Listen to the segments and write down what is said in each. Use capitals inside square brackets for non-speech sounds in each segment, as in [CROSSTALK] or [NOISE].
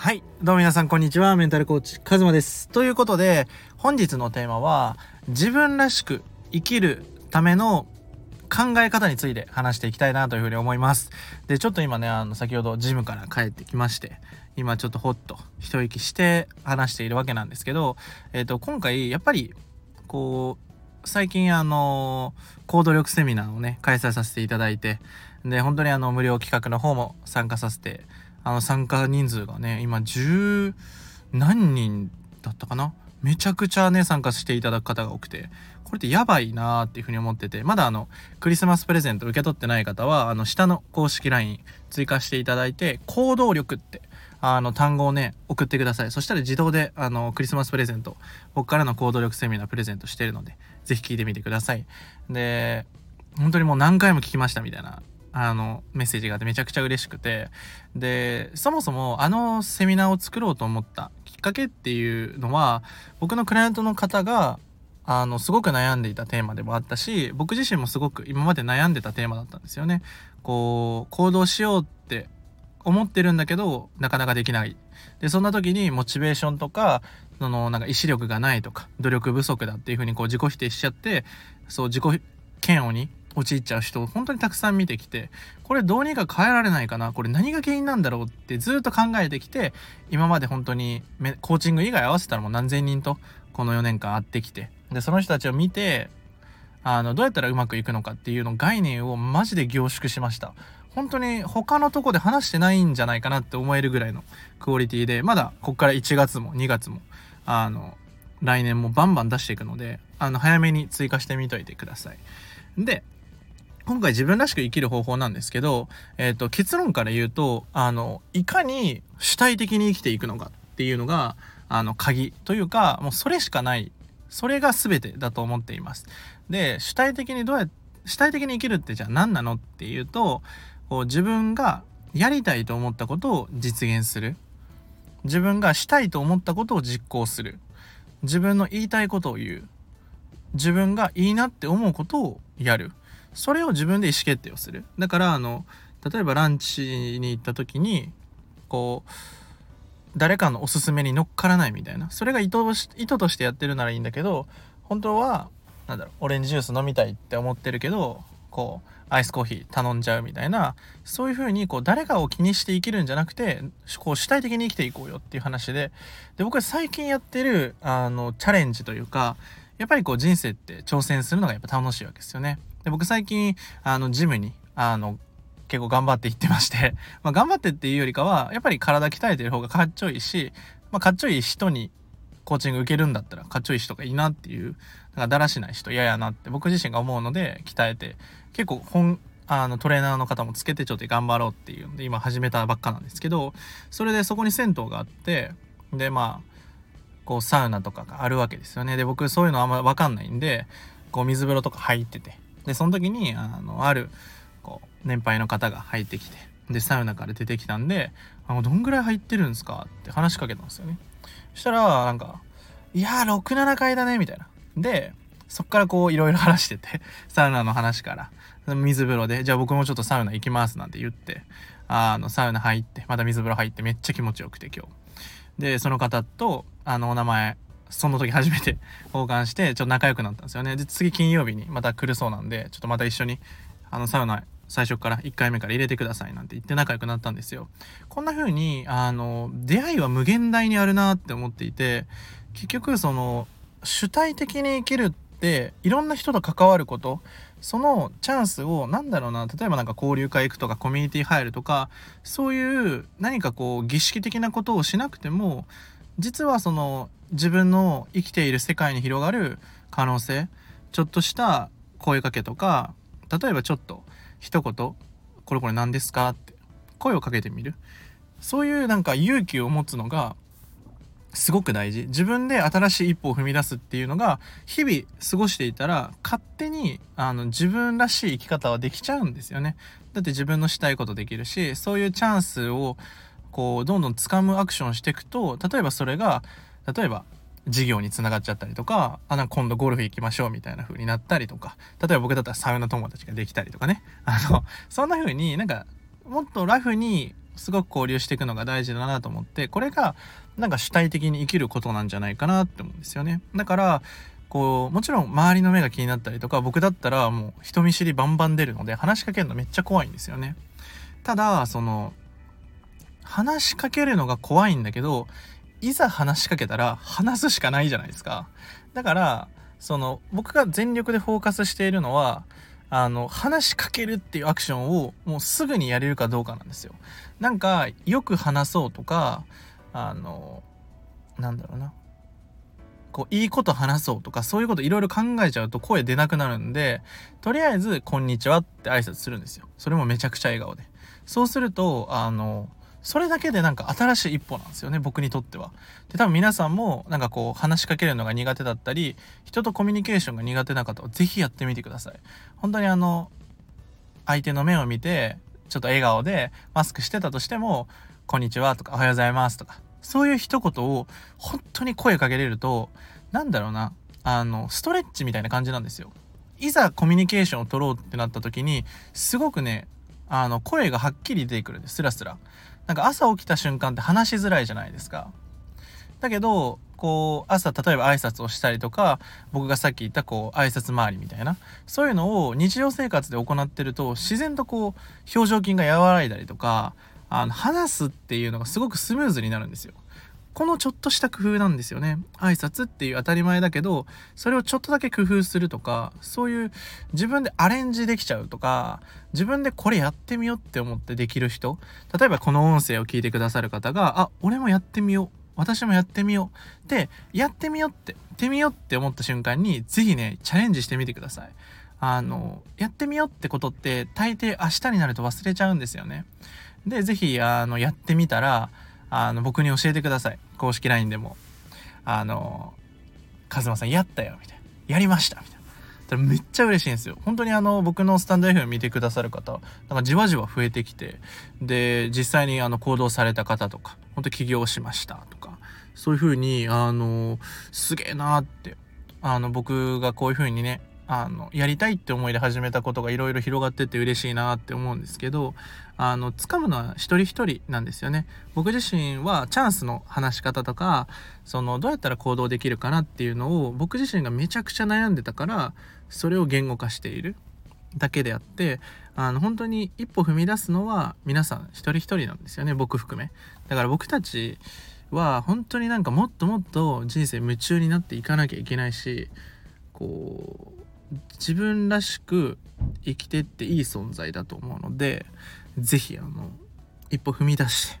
はい。どうも皆さん、こんにちは。メンタルコーチ、カズマです。ということで、本日のテーマは、自分らしく生きるための考え方について話していきたいなというふうに思います。で、ちょっと今ね、あの、先ほどジムから帰ってきまして、今ちょっとほっと一息して話しているわけなんですけど、えっ、と、今回、やっぱり、こう、最近あの行動力セミナーをね開催させていただいてで本当にあの無料企画の方も参加させてあの参加人数がね今10何人だったかな？めちゃくちゃね参加していただく方が多くて。これってやばいなーっていうふうに思ってて。まだあのクリスマスプレゼント受け取ってない方はあの下の公式 LINE 追加していただいて行動力ってあの単語をね送ってください。そしたら自動であのクリスマスプレゼント僕からの行動力セミナープレゼントしてるのでぜひ聞いてみてください。で本当にもう何回も聞きましたみたいなあのメッセージがあってめちゃくちゃ嬉しくてでそもそもあのセミナーを作ろうと思ったきっかけっていうのは僕のクライアントの方があのすごく悩んでいたテーマでもあったし僕自身もすごく今まで悩んでたテーマだったんですよね。こう行動しようって思ってるんだけどなかなかできないでそんな時にモチベーションとかそのなんか意志力がないとか努力不足だっていう風にこう自己否定しちゃってそう自己嫌悪に陥っちゃう人を本当にたくさん見てきてこれどうにか変えられないかなこれ何が原因なんだろうってずっと考えてきて今まで本当にコーチング以外合わせたらもう何千人とこの4年間会ってきてでその人たちを見てあのどうやったらうまくいくのかっていうの概念をマジで凝縮しました。本当に他のとこで話してないんじゃないかなって思えるぐらいのクオリティでまだこっから1月も2月もあの来年もバンバン出していくのであの早めに追加してみといてください。で今回自分らしく生きる方法なんですけど、えー、と結論から言うとあのいかに主体的に生きていくのかっていうのがあの鍵というかもうそれしかない。それが全てだと思っています。で主体的にどうやって主体的に生きるってじゃあ何なのっていうとこう自分がやりたいと思ったことを実現する。自分がしたいと思ったことを実行する。自分の言いたいことを言う。自分がいいなって思うことをやる。それを自分で意思決定をする。だからあの例えばランチに行った時にこう誰かのおすすめに乗っからないみたいな。それが意図意図としてやってるならいいんだけど本当はなんだろうオレンジジュース飲みたいって思ってるけどこうアイスコーヒー頼んじゃうみたいなそういう風にこう誰かを気にして生きるんじゃなくてこう主体的に生きていこうよっていう話で。で僕は最近やってるあのチャレンジというかやっぱりこう人生って挑戦するのがやっぱ楽しいわけですよね。で僕最近あのジムにあの結構頑張って行ってまして、[LAUGHS] まあ、頑張ってっていうよりかはやっぱり体鍛えてる方がかっちょいいし、まあ、かっちょいい人にコーチング受けるんだったらかっちょいい人がいいなっていうなんかだらしない人嫌やなって僕自身が思うので鍛えて結構本あのトレーナーの方もつけてちょっと頑張ろうっていうんで今始めたばっかなんですけどそれでそこに銭湯があってでまあこうサウナとかがあるわけですよね。で僕そういうのあんま分かんないんでこう水風呂とか入っててでその時にあのあるこう年配の方が入ってきてでサウナから出てきたんで「あのどんぐらい入ってるんですか?」って話しかけたんですよね。そしたらなんか「いやー67回だね」みたいな。でそっからこういろいろ話してて [LAUGHS] サウナの話から。水風呂で「じゃあ僕もちょっとサウナ行きます」なんて言ってあのサウナ入ってまた水風呂入ってめっちゃ気持ちよくて今日。でその方とあのお名前その時初めて [LAUGHS] 交換してちょっと仲良くなったんですよね。で次金曜日にまた来るそうなんでちょっとまた一緒にあのサウナ最初から1回目から入れてくださいなんて言って仲良くなったんですよ。こんな風にあの出会いは無限大にあるなって思っていて結局その主体的に生きるっていろんな人と関わることそのチャンスを何だろうな例えばなんか交流会行くとかコミュニティ入るとかそういう何かこう儀式的なことをしなくても実はその自分の生きている世界に広がる可能性ちょっとした声かけとか例えばちょっと一言「これこれ何ですか?」って声をかけてみるそういうなんか勇気を持つのがすごく大事自分で新しい一歩を踏み出すっていうのが日々過ごしていたら勝手にあの自分らしい生き方はできちゃうんですよねだって自分のしたいことできるしそういうチャンスをこうどんどん掴むアクションしていくと例えばそれが例えば事業につながっちゃったりとかあなんか今度ゴルフ行きましょうみたいな風になったりとか例えば僕だったらサウナ友達ができたりとかね。あのそんな風になんかもっとラフにすごく交流していくのが大事だなと思ってこれがなんか主体的に生きることなんじゃないかなって思うんですよね。だからこうもちろん周りの目が気になったりとか僕だったらもう人見知りバンバン出るので話しかけるのめっちゃ怖いんですよね。ただその話しかけるのが怖いんだけどいざ話しかけたら話すしかないじゃないですか。だからその僕が全力でフォーカスしているのはあの話しかけるっていうアクションをもうすぐにやれるかどうかなんですよ。なんかよく話そうとかあのなんだろうな。こういいこと話そうとかそういうこといろいろ考えちゃうと声出なくなるんでとりあえず「こんにちは」って挨拶するんですよ。それもめちゃくちゃ笑顔で。そうするとあのそれだけでなんか新しい一歩なんですよね僕にとってはで多分皆さんもなんかこう話しかけるのが苦手だったり人とコミュニケーションが苦手な方は是非やってみてください本当にあの相手の目を見てちょっと笑顔でマスクしてたとしても「こんにちは」とか「おはようございます」とかそういう一言を本当に声かけれるとなんだろうなあのストレッチみたいな感じなんですよ。いざコミュニケーションを取ろうってなった時にすごくねあの声がはっきり出てくるんですスラスラ。なんか朝起きた瞬間って話しづらいじゃないですか。だけどこう朝例えば挨拶をしたりとか僕がさっき言ったこう挨拶回りみたいなそういうのを日常生活で行ってると自然とこう表情筋が和らいだりとかあの話すっていうのがすごくスムーズになるんですよ。このちょっとした工夫なんですよね。挨拶っていう当たり前だけど、それをちょっとだけ工夫するとか、そういう自分でアレンジできちゃうとか、自分でこれやってみようって思ってできる人、例えばこの音声を聞いてくださる方が、あ、俺もやってみよう。私もやってみよう。で、やってみようって、やってみようって思った瞬間に、是非ね、チャレンジしてみてください。あの、やってみようってことって、大抵明日になると忘れちゃうんですよね。で、是非あの、やってみたら、あの、僕に教えてください。公式 LINE でも。あの、カズマさんやったよ、みたいな。やりました、みたいな。めっちゃ嬉しいんですよ。本当にあの、僕のスタンド FM 見てくださる方、なんかじわじわ増えてきて、で、実際にあの、行動された方とか、本当起業しましたとか、そういう風に、あの、すげえなーって、あの、僕がこういう風にね、あのやりたいって思いで始めたことがいろいろ広がってって嬉しいなって思うんですけどあの掴むのは一人一人なんですよね。僕自身はチャンスの話し方とかそのどうやったら行動できるかなっていうのを僕自身がめちゃくちゃ悩んでたからそれを言語化しているだけであってあの本当に一歩踏み出すのは皆さん一人一人なんですよね。僕含め。だから僕たちは本当になんかもっともっと人生夢中になっていかなきゃいけないしこう自分らしく生きてっていい存在だと思うので是非あの一歩踏み出して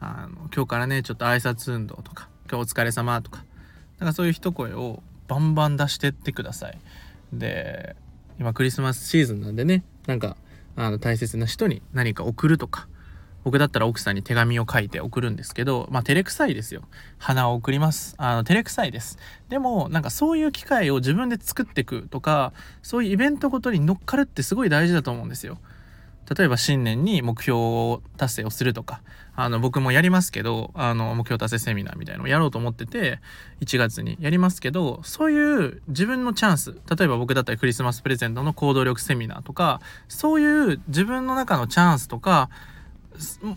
あの今日からねちょっと挨拶運動とか今日お疲れ様とかなんかそういう一声をバンバン出してってください。で今クリスマスシーズンなんでねなんかあの大切な人に何か送るとか僕だったら奥さんに手紙を書いて送るんですけど、まあ、照れくさいですよ。花を送ります。あの、照れくさいです。でも、なんかそういう機会を自分で作っていくとか、そういうイベントごとに乗っかるってすごい大事だと思うんですよ。例えば新年に目標達成をするとか、あの、僕もやりますけど、あの、目標達成セミナーみたいなのをやろうと思ってて、1月にやりますけど、そういう自分のチャンス、例えば僕だったらクリスマスプレゼントの行動力セミナーとか、そういう自分の中のチャンスとか、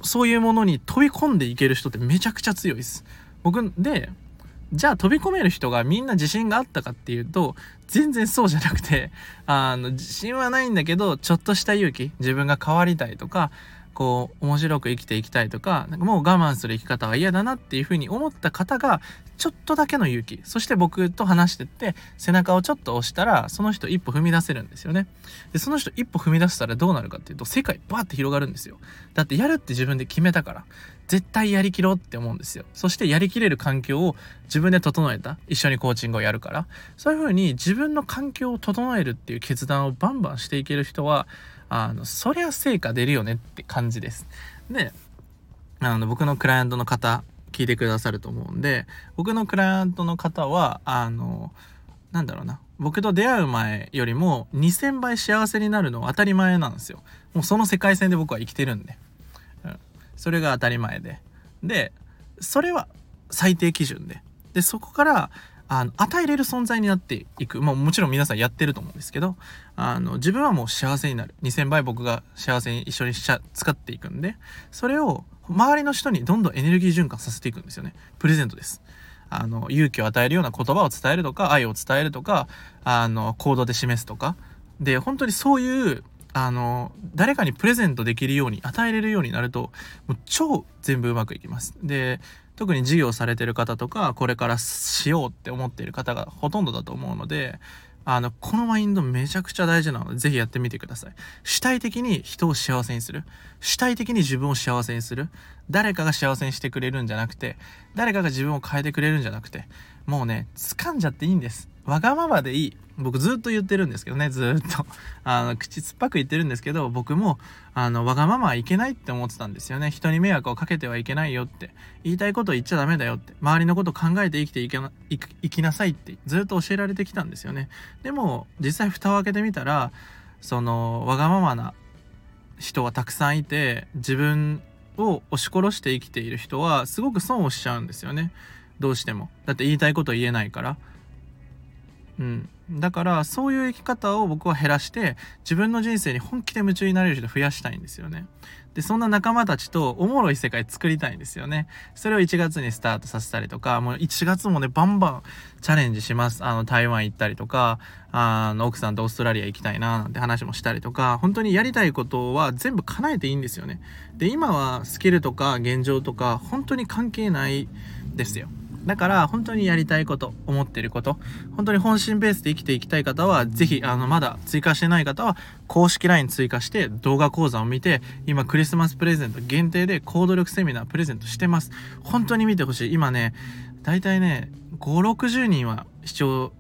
そういうものに飛び込んでいける人ってめちゃくちゃ強いです。僕でじゃあ飛び込める人がみんな自信があったかっていうと全然そうじゃなくてあの自信はないんだけどちょっとした勇気自分が変わりたいとかこう面白く生きていきたいとかなんかもう我慢する生き方は嫌だなっていうふうに思った方がちょっとだけの勇気。そして僕と話してって背中をちょっと押したらその人一歩踏み出せるんですよね。でその人一歩踏み出したらどうなるかっていうと世界バーって広がるんですよ。だってやるって自分で決めたから。絶対やりきろうって思うんですよ。そしてやりきれる環境を自分で整えた。一緒にコーチングをやるから。そういうふうに自分の環境を整えるっていう決断をバンバンしていける人はあのそりゃ成果出るよねって感じです。であの僕のクライアントの方聞いてくださると思うんで僕のクライアントの方はあのなんだろうな。僕と出会う前よりも2000倍幸せになるのは当たり前なんですよ。もうその世界線で僕は生きてるんで、うん、それが当たり前で。でそれは最低基準で。でそこからあの与えれる存在になっていく、まあ、もちろん皆さんやってると思うんですけどあの自分はもう幸せになる。2000倍僕が幸せに一緒にしゃ使っていくんでそれを周りの人にどんどんエネルギー循環させていくんですよね。プレゼントです。あの勇気を与えるような言葉を伝えるとか愛を伝えるとかあの行動で示すとか。で本当にそういうあの誰かにプレゼントできるように与えれるようになるともう超全部うまくいきます。で特に事業されてる方とかこれからしようって思っている方がほとんどだと思うのであのこのマインドめちゃくちゃ大事なので是非やってみてください。主体的に人を幸せにする。主体的に自分を幸せにする。誰かが幸せにしてくれるんじゃなくて誰かが自分を変えてくれるんじゃなくてもうね掴んじゃっていいんです。わがままでいい。僕ずっと言ってるんですけどね。ずっと。[LAUGHS] あの口酸っぱく言ってるんですけど僕もあのわがままはいけないって思ってたんですよね。人に迷惑をかけてはいけないよって。言いたいこと言っちゃダメだよって。周りのこと考えて生きていけな生きなさいってずっと教えられてきたんですよね。でも実際蓋を開けてみたらそのわがままな人はたくさんいて自分を押し殺して生きている人はすごく損をしちゃうんですよね。どうしても。だって言いたいこと言えないから。うん、だからそういう生き方を僕は減らして自分の人生に本気で夢中になれる人増やしたいんですよね。でそんな仲間たちとおもろい世界作りたいんですよね。それを1月にスタートさせたりとかもう1月もねバンバンチャレンジします。あの台湾行ったりとかあの奥さんとオーストラリア行きたいななんて話もしたりとか本当にやりたいことは全部叶えていいんですよね。で今はスキルとか現状とか本当に関係ないですよ。だから本当にやりたいこと思ってること本当に本心ベースで生きていきたい方は是非あのまだ追加してない方は公式 LINE 追加して動画講座を見て今クリスマスプレゼント限定で行動力セミナープレゼントしてます。本当に見てほしい。今ねだいたいね560人は視聴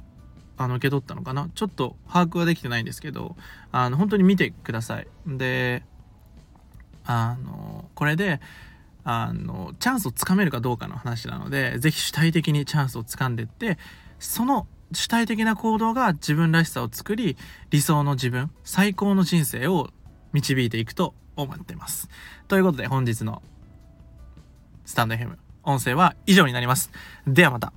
あの受け取ったのかな。ちょっと把握はできてないんですけどあの本当に見てください。であのこれであのチャンスをつかめるかどうかの話なので是非主体的にチャンスをつかんでってその主体的な行動が自分らしさを作り理想の自分最高の人生を導いていくと思ってます。ということで本日のスタンド FM 音声は以上になります。ではまた。